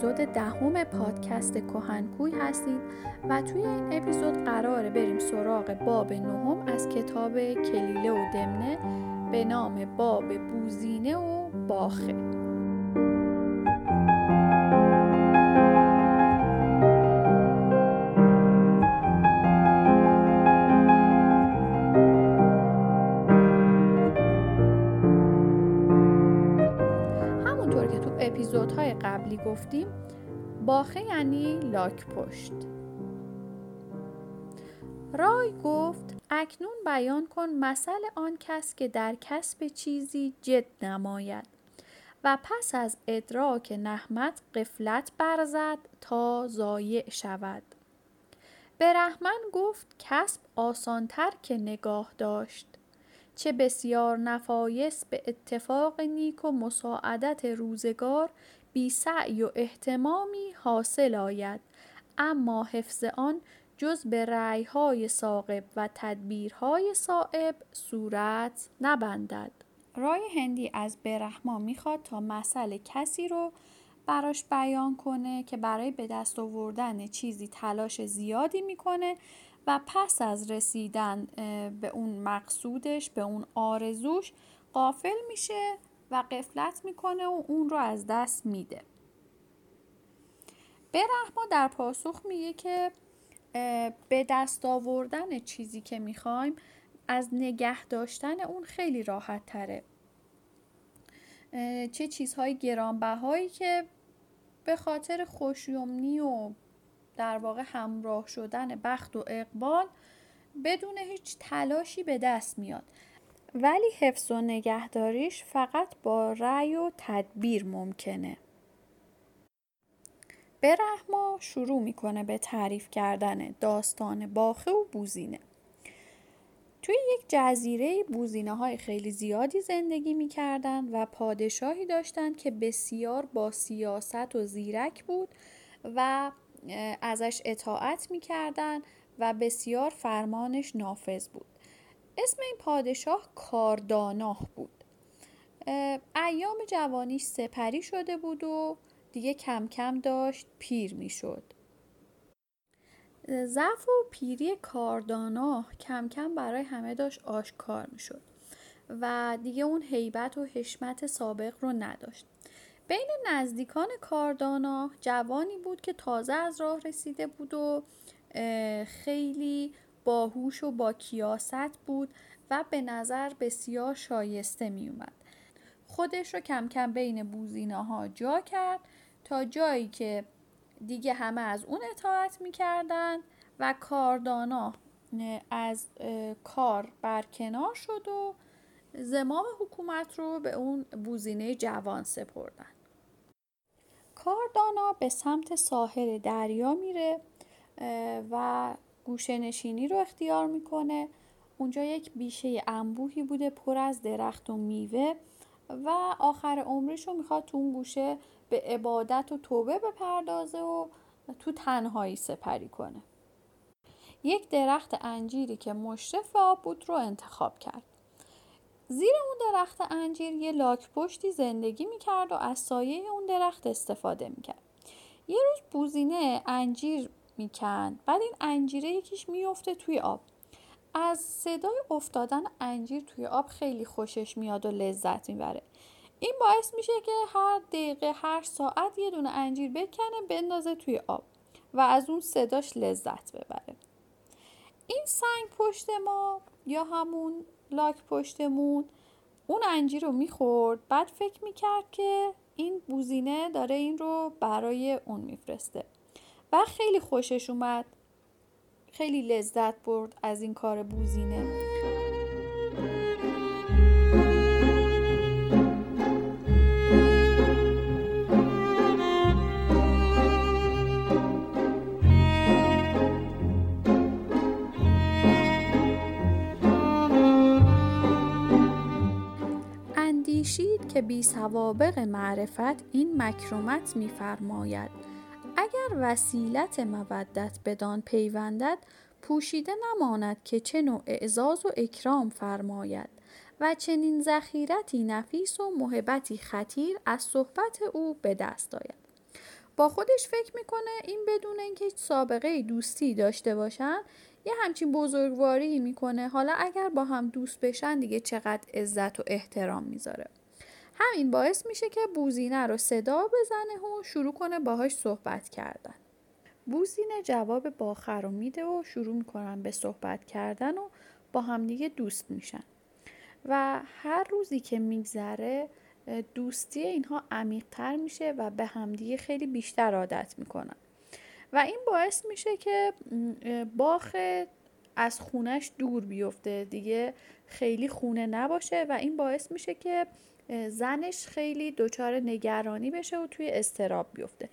اپیزود دهم پادکست کهنکوی هستید و توی این اپیزود قراره بریم سراغ باب نهم از کتاب کلیله و دمنه به نام باب بوزینه و باخه. اپیزودهای قبلی گفتیم باخه یعنی لاک پشت. رای گفت اکنون بیان کن مثل آن کس که در کسب چیزی جد نماید و پس از ادراک نحمت قفلت برزد تا ضایع شود. به رحمن گفت کسب آسانتر که نگاه داشت. چه بسیار نفایس به اتفاق نیک و مساعدت روزگار بی سعی و احتمامی حاصل آید اما حفظ آن جز به رعیهای ساقب و تدبیرهای صائب صورت نبندد. رای هندی از برحما می‌خواد تا مسئله کسی رو براش بیان کنه که برای به دست آوردن چیزی تلاش زیادی می‌کنه و پس از رسیدن به اون مقصودش به اون آرزوش قافل میشه. و قفلت می‌کنه و اون رو از دست میده. به رحما در پاسخ میگه که به دست آوردن چیزی که می‌خوایم از نگه داشتن اون خیلی راحت تره. چه چیزهای گرانبهایی که به خاطر خوشیومنی و در واقع همراه شدن بخت و اقبال بدون هیچ تلاشی به دست میاد. ولی حفظ و نگهداریش فقط با رأی و تدبیر ممکنه. به رحما شروع می‌کنه به تعریف کردن داستان باخه و بوزینه. توی یک جزیره بوزینه های خیلی زیادی زندگی می‌کردن و پادشاهی داشتند که بسیار با سیاست و زیرک بود و ازش اطاعت می‌کردن و بسیار فرمانش نافذ بود. اسم این پادشاه کارداناه بود. ایام جوانیش سپری شده بود و دیگه کم کم داشت پیر می‌شد. ضعف و پیری کارداناه کم کم برای همه داشت آشکار می‌شد و دیگه اون هیبت و حشمت سابق رو نداشت. بین نزدیکان کاردانا جوانی بود که تازه از راه رسیده بود و خیلی باهوش و با کیاست بود و به نظر بسیار شایسته می اومد. خودش رو کم کم بین بوزینه ها جا کرد تا جایی که دیگه همه از اون اطاعت می‌کردن و کاردانا از کار برکنار شد و زمام حکومت رو به اون بوزینه جوان سپردن کاردانا به سمت ساحل دریا میره و گوشه نشینی رو اختیار می‌کنه. اونجا یک بیشه انبوهی بوده پر از درخت و میوه و آخر عمرش رو می‌خواد تو اون گوشه به عبادت و توبه بپردازه و تو تنهایی سپری کنه. یک درخت انجیری که مشرف آب بود رو انتخاب کرد. زیر اون درخت انجیر یه لاک پشتی زندگی می‌کرد و از سایه اون درخت استفاده می‌کرد. یه روز بوزینه انجیر می‌کند. بعد این انجیره یکیش میفته توی آب. از صدای افتادن انجیر توی آب خیلی خوشش میاد و لذت می‌بره. این باعث میشه که هر دقیقه هر ساعت یه دونه انجیر بکنه بندازه توی آب و از اون صداش لذت ببره. این سنگ پشت ما یا همون لاک پشتمون اون انجیر رو می‌خورد. بعد فکر می‌کرد که این بوزینه داره این رو برای اون میفرسته. و خیلی خوشش اومد. خیلی لذت برد از این کار بوزینه. که بی سوابق معرفت این مکرمت میفرماید. اگر وسیلت مودت بدان پیوندد پوشیده نماند که چه نوع اعزاز و اکرام فرماید و چنین ذخیرتی نفیس و محبتی خطیر از صحبت او به دست آید. با خودش فکر می‌کنه این بدون اینکه هیچ سابقه دوستی داشته باشن یه همچین بزرگواری می‌کنه. حالا اگر با هم دوست بشن دیگه چقدر عزت و احترام می‌ذاره. همین باعث میشه که بوزینه رو صدا بزنه و شروع کنه باهاش صحبت کردن. بوزینه جواب باخر رو میده و شروع می‌کنن به صحبت کردن و با همدیگه دوست میشن. و هر روزی که میگذره دوستی اینها عمیقتر میشه و به همدیگه خیلی بیشتر عادت می‌کنن. و این باعث میشه که باخ از خونش دور بیفته. دیگه خیلی خونه نباشه و این باعث میشه که زنش خیلی دچار نگرانی بشه و توی استراب بیفته.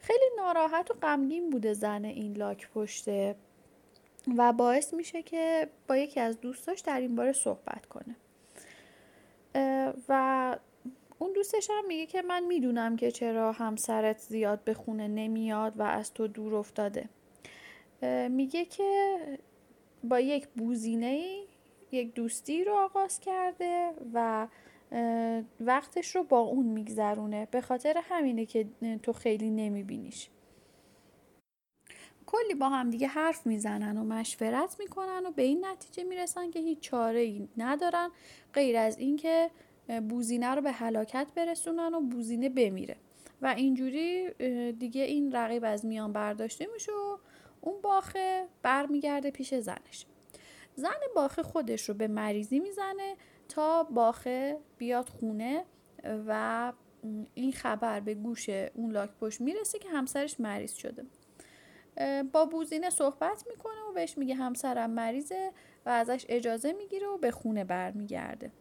خیلی ناراحت و غمگین بوده زن این لاک پشته و باعث میشه که با یکی از دوستاش در این باره صحبت کنه. و اون دوستش هم میگه که من می‌دونم که چرا همسرت زیاد به خونه نمیاد و از تو دور افتاده. میگه که با یک بوزینه یک دوستی رو آغاز کرده و وقتش رو با اون میگذرونه. به خاطر همینه که تو خیلی نمیبینیش. کلی با هم دیگه حرف می‌زنن و مشورت می‌کنن و به این نتیجه می‌رسن که هیچ چاره ای ندارن غیر از اینکه بوزینه رو به هلاکت برسونن و بوزینه بمیره. و اینجوری دیگه این رقیب از میان برداشته میشه و اون باخه برمیگرده پیش زنش. زن باخه خودش رو به مریضی می‌زنه تا باخه بیاد خونه و این خبر به گوش اون لاک پشت می‌رسه که همسرش مریض شده. با بوزینه صحبت می‌کنه و بهش میگه همسرم مریضه و ازش اجازه می‌گیره و به خونه برمیگرده.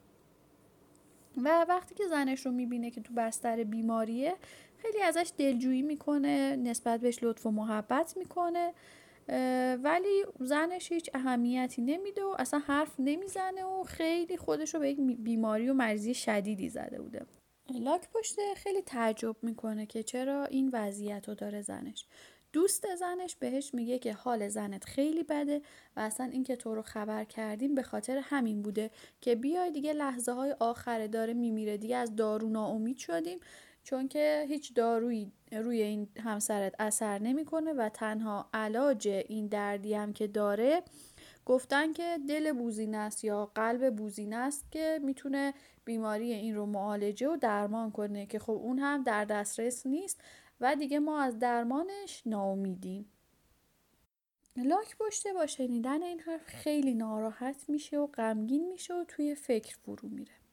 و وقتی که زنش رو می‌بینه که تو بستر بیماریه خیلی ازش دلجویی می‌کنه نسبت بهش لطف و محبت می‌کنه. ولی زنش هیچ اهمیتی نمیده و اصلا حرف نمی‌زنه و خیلی خودش رو به یک بیماری و مرزی شدیدی زده بوده. لاک پشته خیلی تعجب می‌کنه که چرا این وضعیت رو داره زنش. دوست زنش بهش میگه که حال زنت خیلی بده و اصلا اینکه تو رو خبر کردیم به خاطر همین بوده که بیای دیگه لحظه های آخره داره میمیره دیگه از دارو ناامید شدیم چون که هیچ دارویی روی این همسرت اثر نمی‌کنه و تنها علاج این دردی هم که داره گفتن که دل بوزینه است یا قلب بوزینه است که می‌تونه بیماری این رو معالجه و درمان کنه که خب اون هم در دسترس نیست و دیگه ما از درمانش ناامیدیم. لاک پشته با شنیدن این حرف خیلی ناراحت میشه و غمگین میشه و توی فکر فرو میره.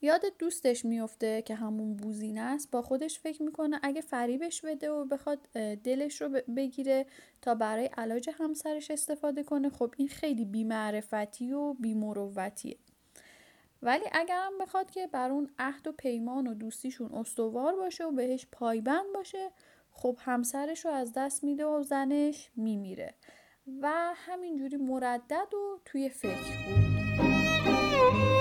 یاد دوستش میفته که همون بوزینه است با خودش فکر می‌کنه اگه فریبش بده و بخواد دلش رو بگیره تا برای علاج همسرش استفاده کنه خب این خیلی بیمعرفتی و بیمروتیه. ولی اگرم بخواد که بر اون عهد و پیمان و دوستیشون استوار باشه و بهش پایبند باشه خب همسرش رو از دست میده و زنش میمیره. و همینجوری مردد و توی فکر. بود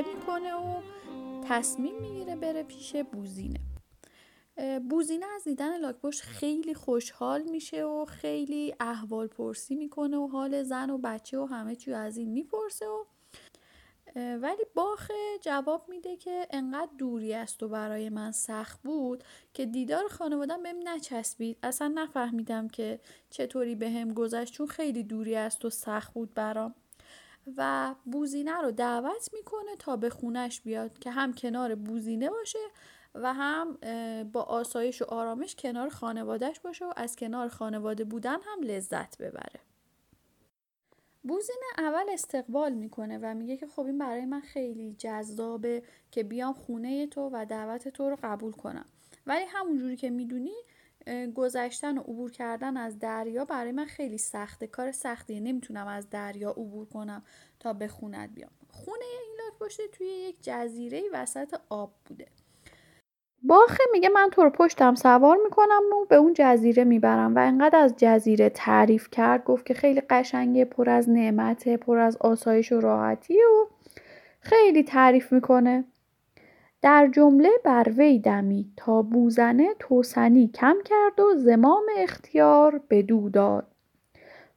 غلبه می‌کنه و تصمیم می‌گیره بره پیش بوزینه. بوزینه از دیدن لاکپشت خیلی خوشحال میشه و خیلی احوال پرسی می‌کنه و حال زن و بچه و همه چی از این می‌پرسه و ولی باخه جواب میده که انقدر دوری است و برای من سخت بود که دیدار خانوادم بهم نچسبید. اصلا نفهمیدم که چطوری به هم گذشت چون خیلی دوری است و سخت بود برام. و بوزینه رو دعوت می‌کنه تا به خونش بیاد که هم کنار بوزینه باشه و هم با آسایش و آرامش کنار خانوادهش باشه و از کنار خانواده بودن هم لذت ببره. بوزینه اول استقبال می‌کنه و میگه که خب این برای من خیلی جذابه که بیام خونه تو و دعوت تو رو قبول کنم. ولی همونجوری که می‌دونی گذشتن و عبور کردن از دریا برای من خیلی سخته. کار سختیه نمی‌تونم از دریا عبور کنم تا به خونت بیام. خونه این لاک توی یک جزیره وسط آب بوده. باخه میگه من تو رو پشتم سوار می‌کنم و به اون جزیره می‌برم. و انقدر از جزیره تعریف کرد گفت که خیلی قشنگه پر از نعمته پر از آسایش و راحتی و خیلی تعریف می‌کنه. در جمله بر وی دمی تا بوزنه توسنی کم کرد و زمام اختیار به دو داد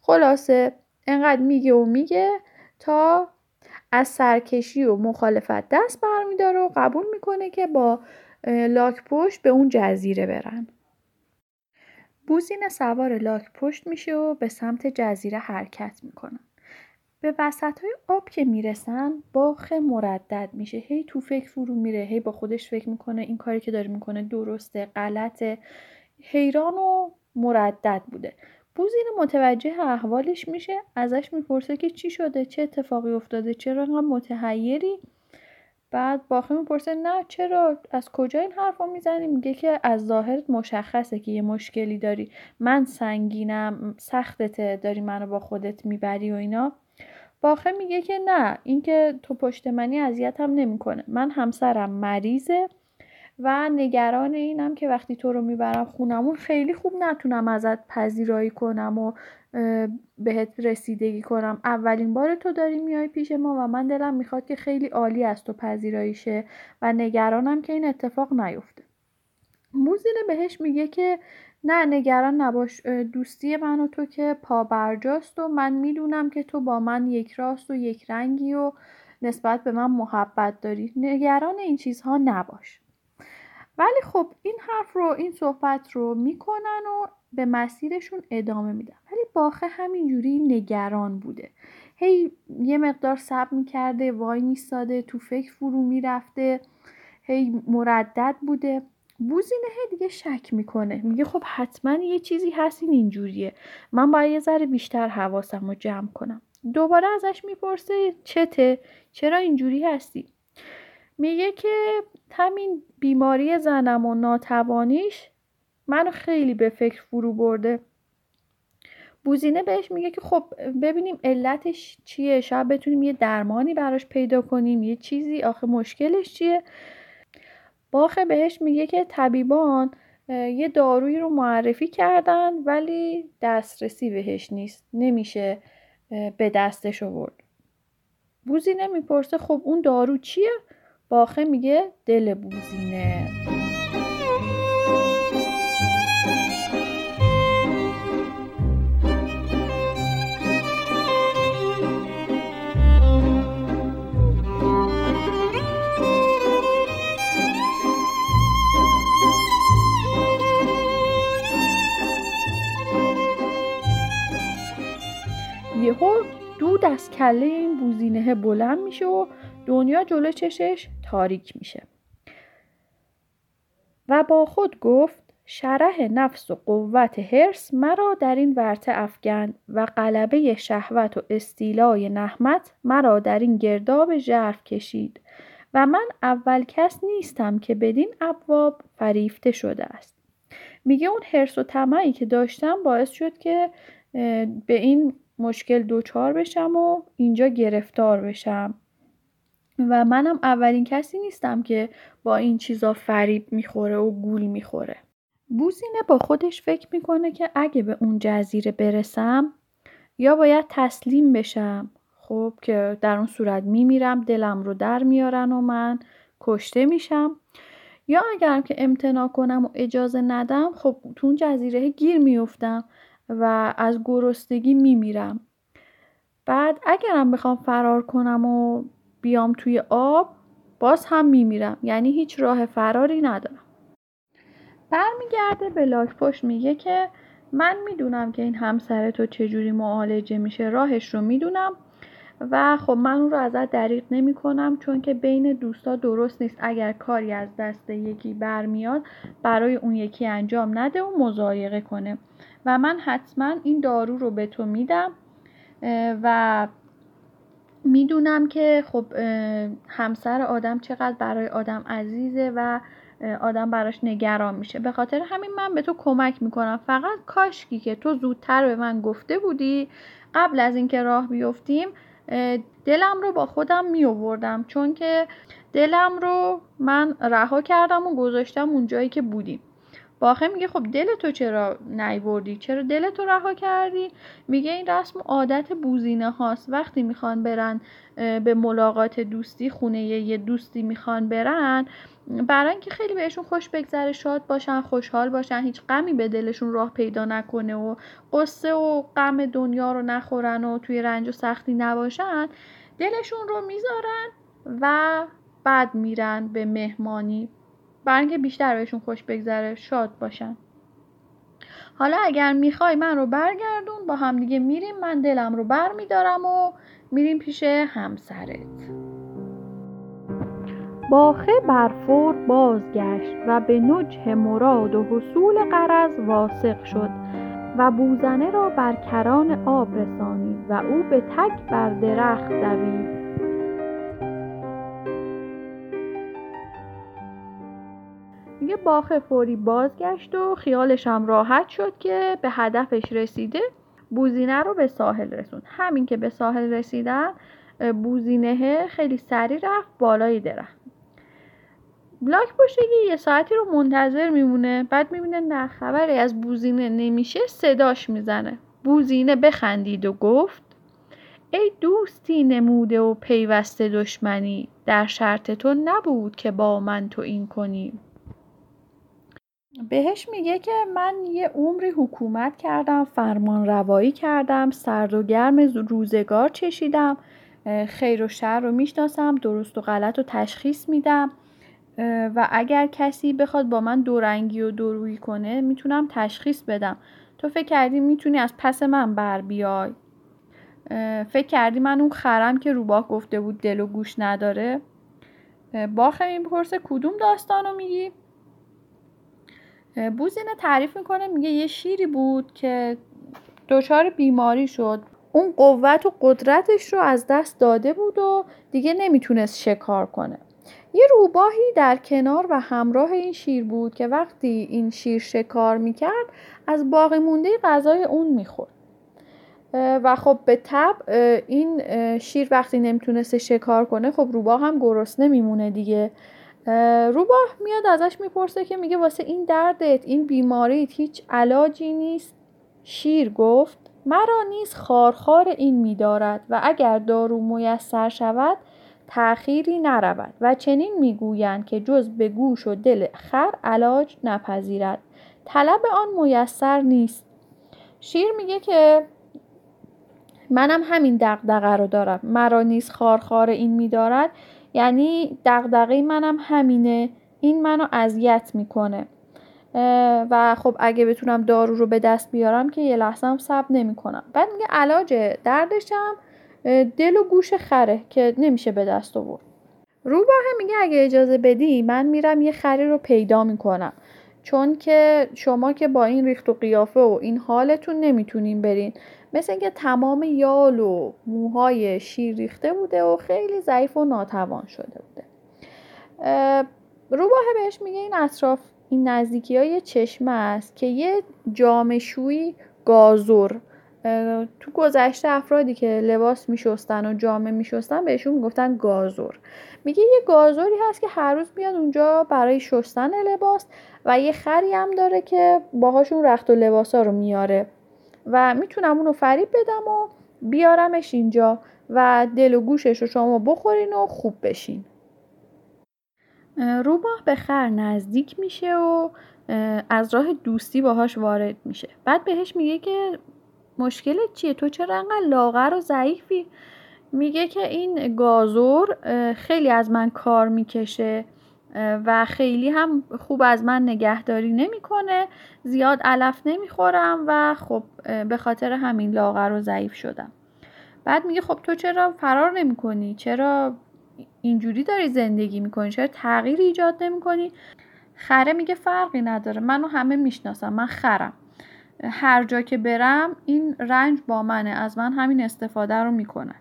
خلاصه انقدر میگه و میگه تا از سرکشی و مخالفت دست برمیداره و قبول می‌کنه که با لاک پشت به اون جزیره برن. بوزین سوار لاک پشت میشه و به سمت جزیره حرکت می‌کنن. به وسط های آب که می‌رسن باخ مردد میشه. هی تو فکر فرو میره هی با خودش فکر می‌کنه این کاری که داره می‌کنه درسته غلطه. حیران و مردد بوده. بوزین متوجه احوالش میشه ازش می‌پرسه که چی شده چه اتفاقی افتاده چرا انقدر متحیری؟ بعد باخه می‌پرسه نه چرا؟ از کجا این حرف رو می‌زنی؟ میگه که از ظاهرت مشخصه که یه مشکلی داری. من سنگینم سختته داری منو با خودت می‌بری و اینا. باخه میگه که نه اینکه تو پشت منی اذیتم نمی‌کنه. من همسرم مریضه و نگران اینم که وقتی تو رو می‌برم خونمون خیلی خوب نتونم ازت پذیرایی کنم و بهت رسیدگی کنم. اولین بار تو داری میای پیش ما و من دلم می‌خواد که خیلی عالی از تو پذیرایی شه و نگرانم که این اتفاق نیفته. موزینه بهش میگه که نه نگران نباش. دوستی من و تو که پا برجاست و من می‌دونم که تو با من یک راست و یک رنگی و نسبت به من محبت داری. نگران این چیزها نباش. ولی خب این حرف رو این صحبت رو می‌کنن و به مسیرشون ادامه میدن. ولی باخه همینجوری نگران بوده. هی یه مقدار سب می‌کرده وای میستاده تو فکر فرو می‌رفته هی مردد بوده. بوزینه دیگه شک می‌کنه. میگه خب حتما یه چیزی هست این اینجوریه. من باید یه ذره بیشتر حواسم رو جمع کنم. دوباره ازش می‌پرسه چته؟ چرا اینجوری هستی؟ میگه که همین بیماری زنم و ناتوانیش منو خیلی به فکر فرو برده. بوزینه بهش میگه که خب ببینیم علتش چیه. شاید بتونیم یه درمانی براش پیدا کنیم. یه چیزی آخه مشکلش چیه؟ باخه بهش میگه که طبیبان یه دارویی رو معرفی کردن ولی دسترسی بهش نیست. نمیشه به دستش آورد. بوزینه می‌پرسه خب اون دارو چیه؟ باخه میگه دل بوزینه. کله این بوزینه بلند میشه و دنیا جلو چشش تاریک میشه. و با خود گفت شرح نفس و قوت حرس مرا در این ورته افگند و غلبه شهوت و استیلای نحمت مرا در این گرداب ژرف کشید و من اول کس نیستم که بدین ابواب فریفته شده است. میگه اون حرس و طمعی که داشتم باعث شد که به این مشکل دوچار بشم و اینجا گرفتار بشم. و منم اولین کسی نیستم که با این چیزا فریب می‌خوره و گول می‌خوره. بوزینه با خودش فکر می‌کنه که اگه به اون جزیره برسم یا باید تسلیم بشم. خب که در اون صورت میمیرم دلم رو در میارن و من کشته میشم. یا اگرم که امتنا کنم و اجازه ندم خب تو اون جزیره گیر میفتم. و از گرستگی میمیرم. بعد اگرم بخوام فرار کنم و بیام توی آب باز هم میمیرم. یعنی هیچ راه فراری ندارم. برمیگرده به لاک پشت میگه که من می‌دونم که این همسر تو چجوری معالجه میشه. راهش رو می‌دونم. و خب من اون رو ازت دریغ نمی کنم چون که بین دوستا درست نیست. اگر کاری از دست یکی برمیاد برای اون یکی انجام نده و مزایقه کنه. و من حتما این دارو رو به تو میدم و می‌دونم که خب همسر آدم چقدر برای آدم عزیزه و آدم براش نگران میشه. به خاطر همین من به تو کمک می‌کنم. فقط کاشکی که تو زودتر به من گفته بودی قبل از اینکه راه بیفتیم دلم رو با خودم می آوردم چون که دلم رو من رها کردم و گذاشتم اون جایی که بودیم. باخه میگه خب دل تو چرا نیوردی؟ چرا دل تو رها کردی؟ میگه این رسم عادت بوزینه هاست. وقتی می‌خوان برن به ملاقات دوستی خونه یه دوستی می‌خوان برن برای اینکه خیلی بهشون خوش بگذره شاد باشن خوشحال باشن هیچ غمی به دلشون راه پیدا نکنه و قصه و غم دنیا رو نخورن و توی رنج و سختی نباشن دلشون رو می‌ذارن و بعد میرن به مهمانی برای اینکه بیشتر بهشون خوش بگذره شاد باشن. حالا اگر می‌خوای من رو برگردون با همدیگه میریم. من دلم رو بر میدارم و میریم پیش همسرت. باخه برفور بازگشت و به نجه مراد و حصول قرض واسق شد و بوزنه را بر کران آب رسانید و او به تک بر درخت دوید. میگه باخه فوری بازگشت و خیالش هم راحت شد که به هدفش رسیده. بوزینه رو به ساحل رسوند. همین که به ساحل رسیدن بوزینه خیلی سریع رفت بالای درخت. لاک پشتگی یه ساعتی رو منتظر میمونه. بعد می‌بینه نه خبری از بوزینه نمیشه صداش می‌زنه. بوزینه بخندید و گفت ای دوستی نموده و پیوسته دشمنی در شرط تو نبود که با من تو این کنی. بهش میگه که من یه عمری حکومت کردم فرمان روایی کردم سرد و گرم روزگار چشیدم خیر و شر رو می‌شناسم درست و غلط رو تشخیص میدم و اگر کسی بخواد با من دورنگی و دورویی کنه می‌تونم تشخیص بدم. تو فکر کردی می‌تونی از پس من بر بیای؟ فکر کردی من اون خرم که روباه گفته بود دل و گوش نداره؟ باخه این پرسه کدوم داستانو میگی؟ بوزینه تعریف می‌کنه میگه یه شیری بود که دچار بیماری شد. اون قوت و قدرتش رو از دست داده بود و دیگه نمی‌تونست شکار کنه. یه روباهی در کنار و همراه این شیر بود که وقتی این شیر شکار می‌کرد از باقی مونده غذای اون می‌خورد. و خب به تب این شیر وقتی نمی‌تونسته شکار کنه خب روباه هم گرسنه میمونه دیگه. روباه میاد ازش می‌پرسه که میگه واسه این دردت این بیماریت هیچ علاجی نیست. شیر گفت مرا نیز خارخار این میدارد و اگر دارو میسر شود تأخیری نرود و چنین می‌گویند که جز به گوش و دل خر علاج نپذیرد. طلب آن میسر نیست. شیر میگه که منم همین دقدقه رو دارم. مرا نیز خارخار این میدارد. یعنی دقدقه منم همینه. این منو اذیت می‌کنه. و خب اگه بتونم دارو رو به دست بیارم که یه لحظه هم صبر نمی‌کنم. بعد میگه علاج دردشم دل و گوش خره که نمیشه به دست آورد. روباه میگه اگه اجازه بدی من میرم یه خری رو پیدا می‌کنم. چون که شما که با این ریخت و قیافه و این حالتون نمی‌تونین برین. مثل اینکه تمام یال و موهای شیر ریخته بوده و خیلی ضعیف و ناتوان شده بوده. روباه بهش میگه این اطراف این نزدیکی های چشمه است که یه جامشوی گازور تو گذشته افرادی که لباس میشستن و جامعه میشستن بهشون می‌گفتن گازور میگه یه گازوری هست که هر روز میاد اونجا برای شستن لباس و یه خری هم داره که باهاشون رخت و لباس ها رو میاره. و می‌تونم اونو فریب بدم و بیارمش اینجا و دل و گوشش رو شما بخورین و خوب بشین. روباه به خر نزدیک میشه و از راه دوستی باهاش وارد میشه. بعد بهش میگه که مشکلت چیه؟ تو چرا انقدر لاغر و ضعیفی؟ میگه که این گازور خیلی از من کار می‌کشه. و خیلی هم خوب از من نگهداری نمی‌کنه. زیاد علف نمی‌خورم و خب به خاطر همین لاغر و ضعیف شدم. بعد میگه خب تو چرا فرار نمی‌کنی؟ چرا اینجوری داری زندگی می‌کنی؟ چرا تغییر ایجاد نمی‌کنی؟ خره میگه فرقی نداره. منو همه می‌شناسم من خرم. هر جا که برم این رنج با منه. از من همین استفاده رو می‌کنن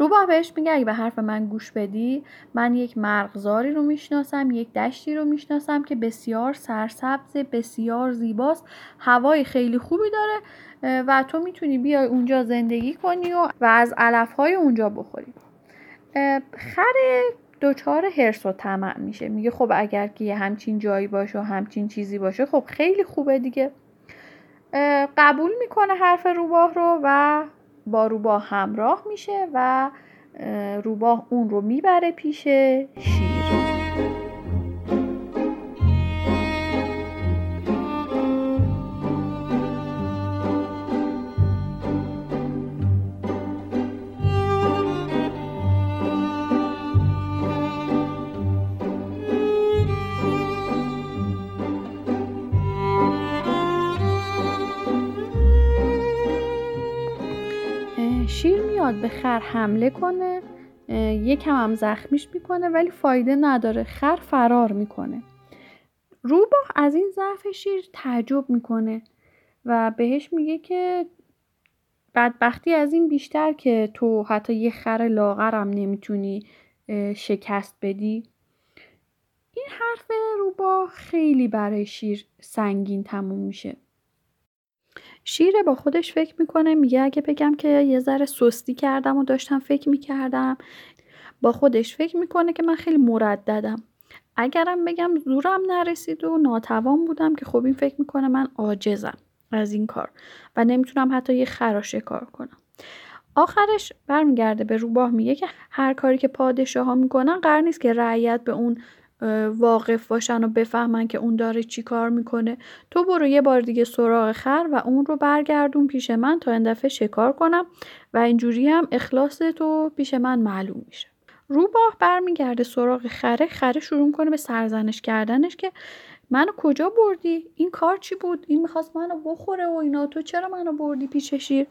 روباه بهش میگه اگه به حرف من گوش بدی من یک مرغزاری رو می‌شناسم یک دشتی رو می‌شناسم که بسیار سرسبز بسیار زیباست هوای خیلی خوبی داره و تو می‌تونی بیای اونجا زندگی کنی و, و از علفهای اونجا بخوری. خر دچار هرس و طمع میشه. میگه خب اگر که یه همچین جایی باشه و همچین چیزی باشه خب خیلی خوبه دیگه. قبول می‌کنه حرف روباه رو و با روباه همراه میشه و روباه اون رو می‌بره پیش شیر. به خر حمله کنه یکم هم زخمیش می‌کنه ولی فایده نداره. خر فرار می‌کنه. روباه از این ضعف شیر تعجب می‌کنه و بهش میگه که بدبختی از این بیشتر که تو حتی یه خر لاغرم نمی‌تونی شکست بدی. این حرف روباه خیلی برای شیر سنگین تموم میشه. شیره با خودش فکر می‌کنه میگه اگه بگم که یه ذره سستی کردم و داشتم فکر می‌کردم. با خودش فکر می‌کنه که من خیلی مرددم. اگرم بگم زورم نرسید و ناتوان بودم که خب این فکر می‌کنه من عاجزم از این کار و نمی‌تونم حتی یه خراشه شکار کنم. آخرش برمیگرده به روباه میگه که هر کاری که پادشاه ها می‌کنن قرار نیست که رعیت به اون واقف باشن و بفهمن که اون داره چی کار می‌کنه. تو برو یه بار دیگه سراغ خر و اون رو برگردون پیش من تا این دفعه شکار کنم و اینجوری هم اخلاص تو پیش من معلوم میشه. روباه برمیگرده سراغ خره. خره شروع کنه به سرزنش کردنش که منو کجا بردی؟ این کار چی بود؟ این می‌خواست منو بخوره و اینا. تو چرا منو بردی پیش شیر؟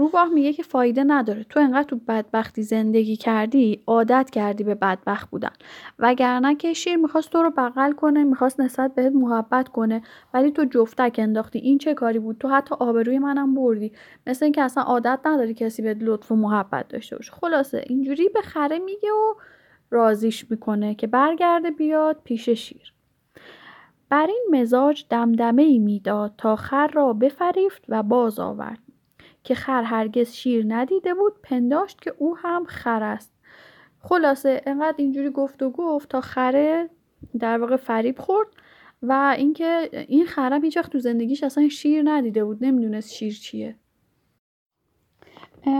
روباه میگه که فایده نداره. تو انقدر تو بدبختی زندگی کردی عادت کردی به بدبخت بودن. وگرنه که شیر می‌خواست تو رو بغل کنه می‌خواست نسبت بهت محبت کنه ولی تو جفتک انداختی. این چه کاری بود؟ تو حتی آبروی منم بردی. مثل اینکه اصلا عادت نداری کسی به لطف و محبت داشته باشه. خلاصه اینجوری به خره میگه و رازیش می‌کنه که برگرده بیاد پیش شیر. بر این مزاج دمدمه ای می‌داد تا خر را بفریفت و باز آورد. که خر هرگز شیر ندیده بود پنداشت که او هم خر است. خلاصه انقدر اینجوری گفت و گفت تا خره در واقع فریب خورد و اینکه این خرم هیچ تو زندگیش اصلا شیر ندیده بود نمی‌دونست شیر چیه.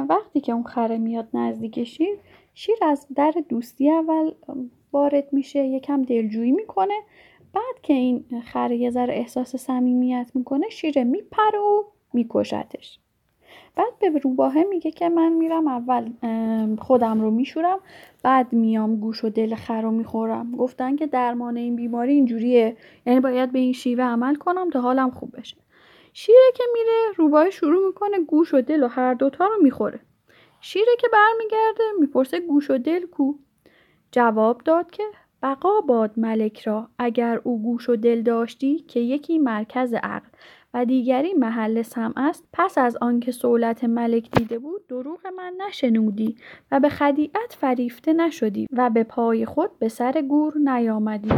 وقتی که اون خره میاد نزدیک شیر شیر از در دوستی اول وارد میشه یکم دلجویی می‌کنه. بعد که این خره یه ذره احساس صمیمیت می‌کنه شیره میپره و میکشتش. بعد به روباهه میگه که من میرم اول خودم رو میشورم بعد میام گوش و دل خر رو می‌خورم. گفتن که درمان این بیماری اینجوریه. یعنی باید به این شیوه عمل کنم تا حالم خوب بشه. شیره که میره روباه شروع می‌کنه گوش و دل و هر دوتا رو می‌خوره. شیره که برمیگرده می‌پرسه گوش و دل کو؟ جواب داد که بقا باد ملک را اگر او گوش و دل داشتی که یکی مرکز عقل. و دیگری محل سم است پس از آنکه سولت ملک دیده بود دروغ من نشنودی و به خدیعت فریفته نشدی و به پای خود به سر گور نیامدی.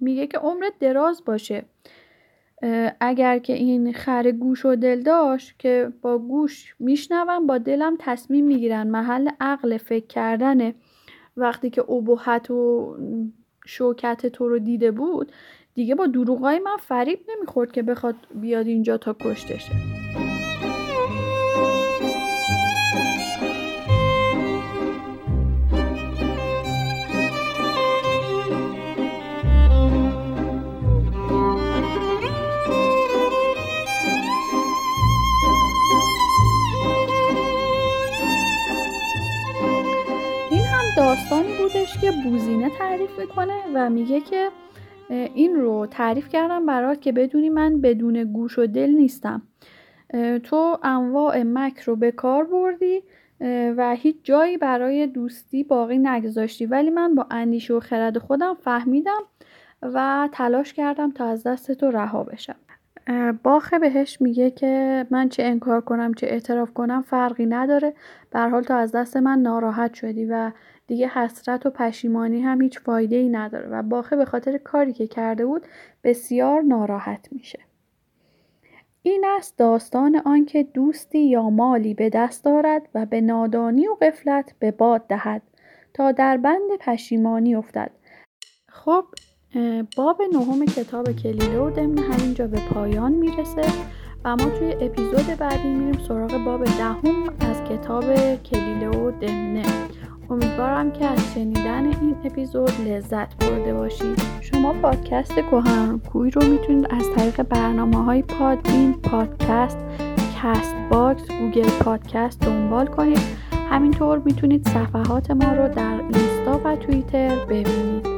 میگه که عمرت دراز باشه. اگر که این خر گوش و دل داشت که با گوش میشنوم با دلم تصمیم می‌گیرن محل عقل فکر کردنه. وقتی که ابهت و شوکت تو رو دیده بود دیگه با دروغای من فریب نمی‌خورد که بخواد بیاد اینجا تا کشتشه این هم داستانی بودش که بوزینه تعریف می‌کنه و میگه که این رو تعریف کردم برات که بدونی من بدون گوش و دل نیستم. تو انواع مک رو به کار بردی و هیچ جایی برای دوستی باقی نگذاشتی. ولی من با اندیشه و خرد خودم فهمیدم و تلاش کردم تا از دست تو رها بشم. باخه بهش میگه که من چه انکار کنم چه اعتراف کنم فرقی نداره. بر حال تو از دست من ناراحت شدی و دیگه حسرت و پشیمانی هم هیچ فایده ای نداره و باخه به خاطر کاری که کرده بود بسیار ناراحت میشه. این است داستان آنکه دوستی یا مالی به دست دارد و به نادانی و قفلت به باد دهد تا در بند پشیمانی افتد. خب باب نهم کتاب کلیله و دمنه همینجا به پایان می‌رسه و ما توی اپیزود بعدی میریم سراغ باب دهم از کتاب کلیله و دمنه امیدوارم که از شنیدن این اپیزود لذت برده باشید. شما پادکست کوی رو می‌تونید از طریق برنامه های Podbean، پادکست، Castbox، گوگل پادکست دنبال کنید. همینطور می‌تونید صفحات ما رو در اینستا و توییتر ببینید.